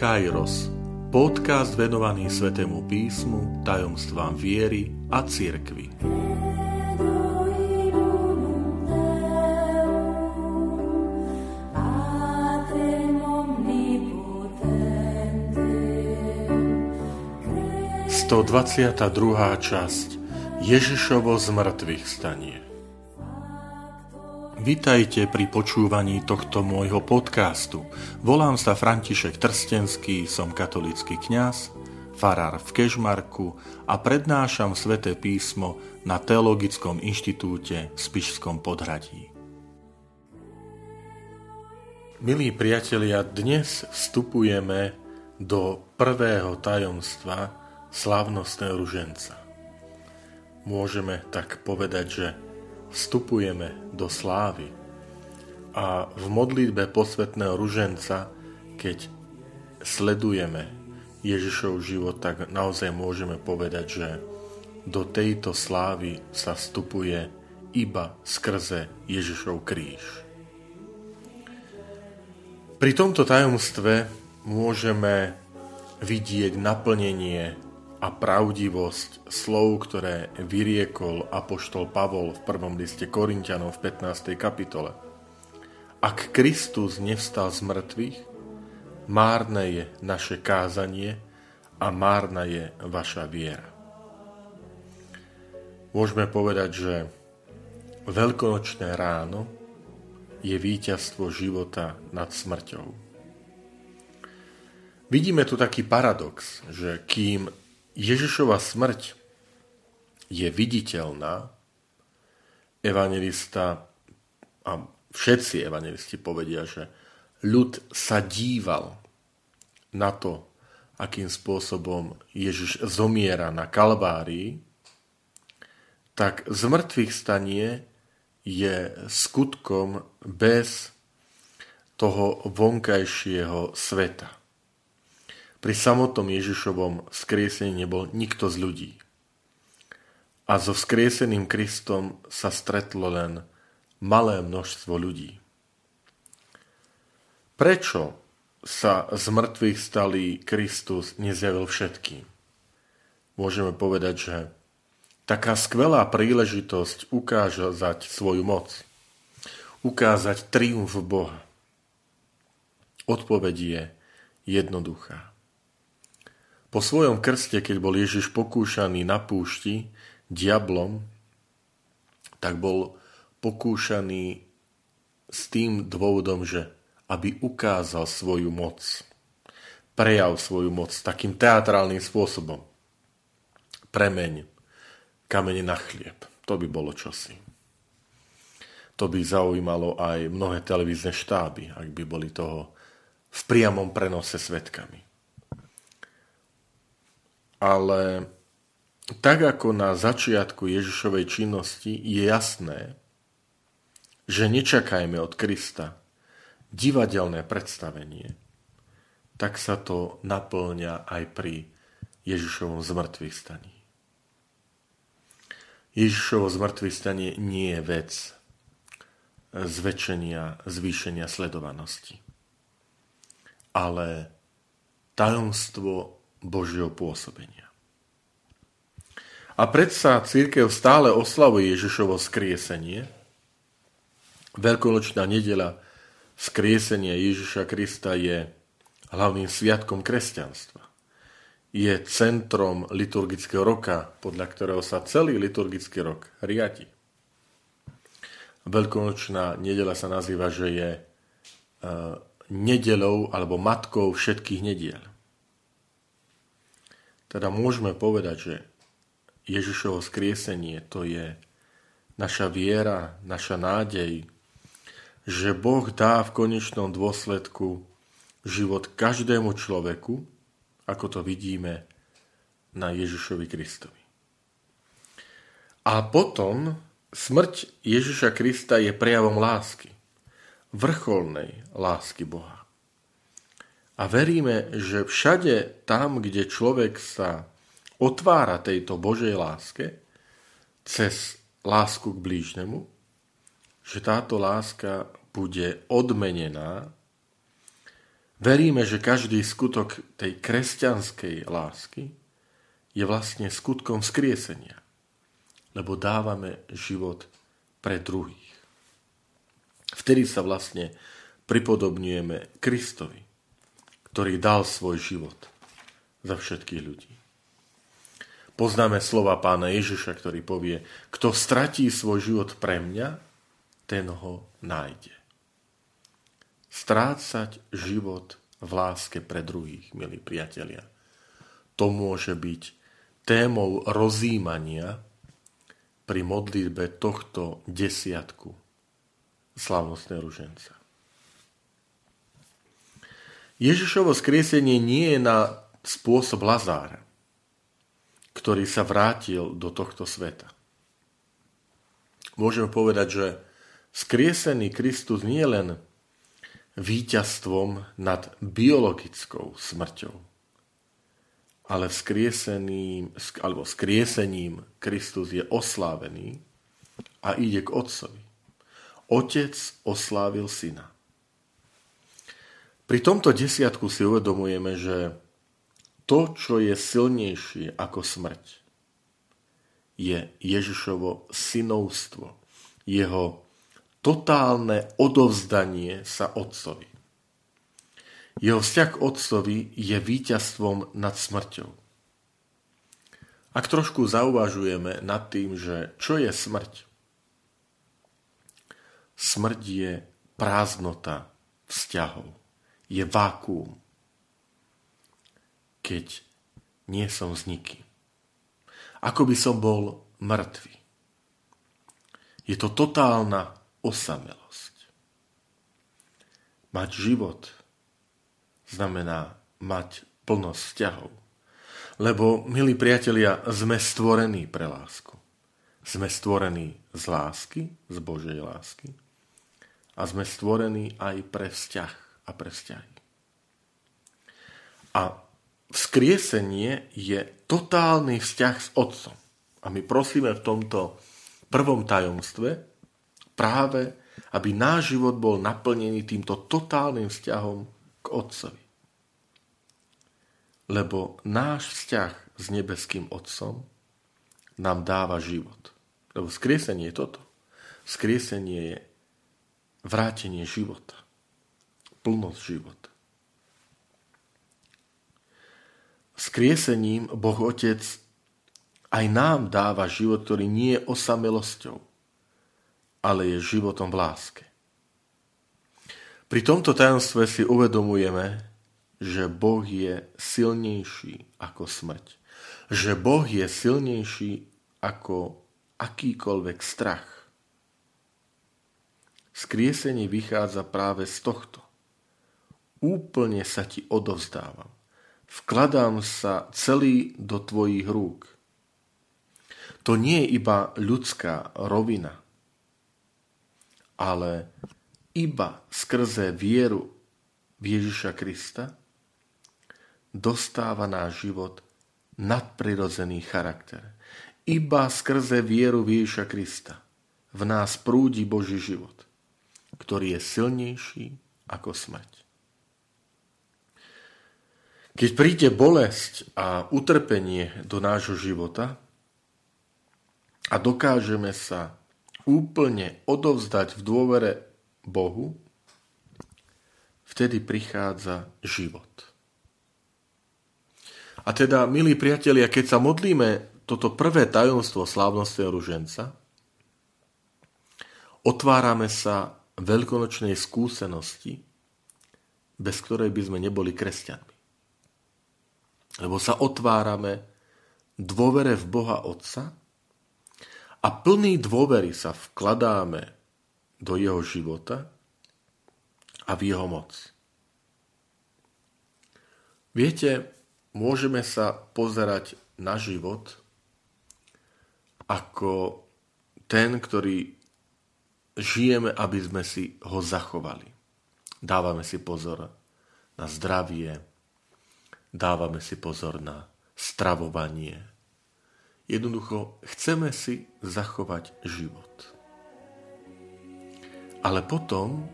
Kairos, podcast venovaný Svetému písmu, tajomstvám viery a cirkvi. Sto dvaciata druhá časť Ježišovo zmrtvých stanie. Vitajte pri počúvaní tohto môjho podcastu. Volám sa František Trstenský, som katolický kňaz, farár v Kežmarku a prednášam sväté písmo na Teologickom inštitúte v Spišskom podhradí. Milí priatelia, dnes vstupujeme do prvého tajomstva slávnostného ruženca. Môžeme tak povedať, že vstupujeme do slávy. A v modlitbe posvetného ruženca, keď sledujeme Ježišov život, tak naozaj môžeme povedať, že do tejto slávy sa vstupuje iba skrze Ježišov kríž. Pri tomto tajomstve môžeme vidieť naplnenie a pravdivosť slov, ktoré vyriekol apoštol Pavol v prvom liste Korintianov v 15. kapitole. Ak Kristus nevstal z mŕtvych, márne je naše kázanie a márna je vaša viera. Môžeme povedať, že veľkonočné ráno je víťazstvo života nad smrťou. Vidíme tu taký paradox, že kým Ježišova smrť je viditeľná, evangelista a všetci evangelisti povedia, že ľud sa díval na to, akým spôsobom Ježiš zomiera na Kalvárii, tak zmrtvých stanie je skutkom bez toho vonkajšieho sveta. Pri samotnom Ježišovom vzkriesení nebol nikto z ľudí. A so vzkrieseným Kristom sa stretlo len malé množstvo ľudí. Prečo sa z mŕtvych stalý Kristus nezjavil všetkým? Môžeme povedať, že taká skvelá príležitosť ukázať svoju moc, ukázať triumf Boha. Odpoveď je jednoduchá. Po svojom krste, keď bol Ježiš pokúšaný na púšti diablom, tak bol pokúšaný s tým dôvodom, že aby ukázal svoju moc, prejav svoju moc takým teatrálnym spôsobom. Premeň kamene na chlieb. To by bolo čosi. To by zaujímalo aj mnohé televízne štáby, ak by boli toho v priamom prenose svetkami ale tak ako na začiatku Ježišovej činnosti je jasné, že nečakajme od Krista divadelné predstavenie, tak sa to naplňa aj pri Ježišovom zmrtvých staní. Ježišovo zmrtvých stanie nie je vec zväčšenia, zvýšenia sledovanosti, ale tajomstvo Božieho pôsobenia. A predsa církev stále oslavuje Ježišovo skriesenie. Veľkonočná nedela skriesenia Ježiša Krista je hlavným sviatkom kresťanstva. Je centrom liturgického roka, podľa ktorého sa celý liturgický rok riadi. Veľkonočná nedela sa nazýva, že je e, nedelou alebo matkou všetkých nediel. Teda môžeme povedať, že Ježišovo skriesenie to je naša viera, naša nádej, že Boh dá v konečnom dôsledku život každému človeku, ako to vidíme na Ježišovi Kristovi. A potom smrť Ježiša Krista je prejavom lásky, vrcholnej lásky Boha. A veríme, že všade tam, kde človek sa otvára tejto Božej láske, cez lásku k blížnemu, že táto láska bude odmenená Veríme, že každý skutok tej kresťanskej lásky je vlastne skutkom skriesenia, lebo dávame život pre druhých. Vtedy sa vlastne pripodobňujeme Kristovi, ktorý dal svoj život za všetkých ľudí. Poznáme slova pána Ježiša, ktorý povie, kto stratí svoj život pre mňa, ten ho nájde strácať život v láske pre druhých, milí priatelia. To môže byť témou rozímania pri modlitbe tohto desiatku slavnostného ruženca. Ježišovo skriesenie nie je na spôsob Lazára, ktorý sa vrátil do tohto sveta. Môžeme povedať, že skriesený Kristus nie len víťazstvom nad biologickou smrťou. Ale vzkrieseným, alebo skriesením Kristus je oslávený a ide k Otcovi. Otec oslávil syna. Pri tomto desiatku si uvedomujeme, že to, čo je silnejšie ako smrť, je Ježišovo synovstvo, jeho totálne odovzdanie sa otcovi. Jeho vzťah k otcovi je víťazstvom nad smrťou. Ak trošku zauvažujeme nad tým, že čo je smrť? Smrť je prázdnota vzťahov. Je vákuum. Keď nie som s nikým. Ako by som bol mŕtvy. Je to totálna osamelosť. Mať život znamená mať plnosť vzťahov. Lebo, milí priatelia, sme stvorení pre lásku. Sme stvorení z lásky, z Božej lásky. A sme stvorení aj pre vzťah a pre. A vzkriesenie je totálny vzťah s Otcom. A my prosíme v tomto prvom tajomstve, práve, aby náš život bol naplnený týmto totálnym vzťahom k Otcovi. Lebo náš vzťah s nebeským Otcom nám dáva život. Lebo skriesenie je toto. Skriesenie je vrátenie života. Plnosť života. Skriesením Boh Otec aj nám dáva život, ktorý nie je osamelosťou, ale je životom v láske. Pri tomto tajomstve si uvedomujeme, že Boh je silnejší ako smrť. Že Boh je silnejší ako akýkoľvek strach. Skriesenie vychádza práve z tohto. Úplne sa ti odovzdávam. Vkladám sa celý do tvojich rúk. To nie je iba ľudská rovina, ale iba skrze vieru v Ježiša Krista dostáva náš život nadprirodzený charakter. Iba skrze vieru v Ježiša Krista v nás prúdi Boží život, ktorý je silnejší ako smrť. Keď príde bolesť a utrpenie do nášho života a dokážeme sa úplne odovzdať v dôvere Bohu, vtedy prichádza život. A teda, milí priatelia, keď sa modlíme toto prvé tajomstvo slávnostného ruženca, otvárame sa veľkonočnej skúsenosti, bez ktorej by sme neboli kresťanmi. Lebo sa otvárame dôvere v Boha Otca, a plný dôvery sa vkladáme do jeho života a v jeho moc. Viete, môžeme sa pozerať na život ako ten, ktorý žijeme, aby sme si ho zachovali. Dávame si pozor na zdravie, dávame si pozor na stravovanie, Jednoducho chceme si zachovať život. Ale potom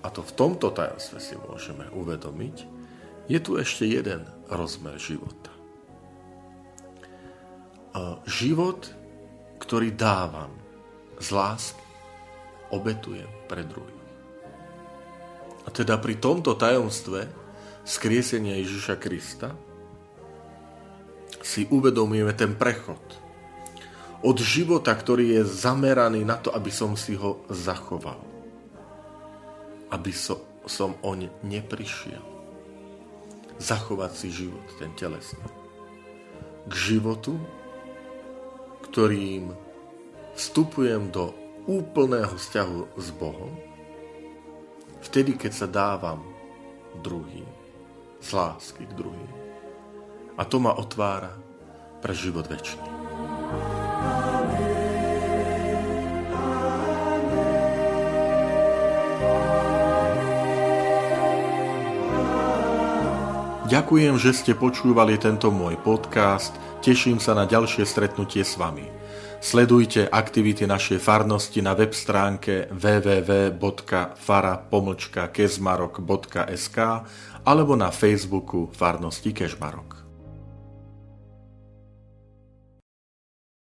a to v tomto tajomstve si môžeme uvedomiť, je tu ešte jeden rozmer života. Život, ktorý dávam z lásky, obetujem pre druhých. A teda pri tomto tajomstve skriesenia Ježiša Krista si uvedomujeme ten prechod od života, ktorý je zameraný na to, aby som si ho zachoval. Aby so, som oň neprišiel. Zachovať si život, ten telesný. K životu, ktorým vstupujem do úplného vzťahu s Bohom, vtedy, keď sa dávam druhým, z lásky k druhým. A to ma otvára pre život väčší. Ďakujem, že ste počúvali tento môj podcast. Teším sa na ďalšie stretnutie s vami. Sledujte aktivity našej farnosti na web stránke www.fara.kezmarok.sk alebo na Facebooku Farnosti Kežmarok.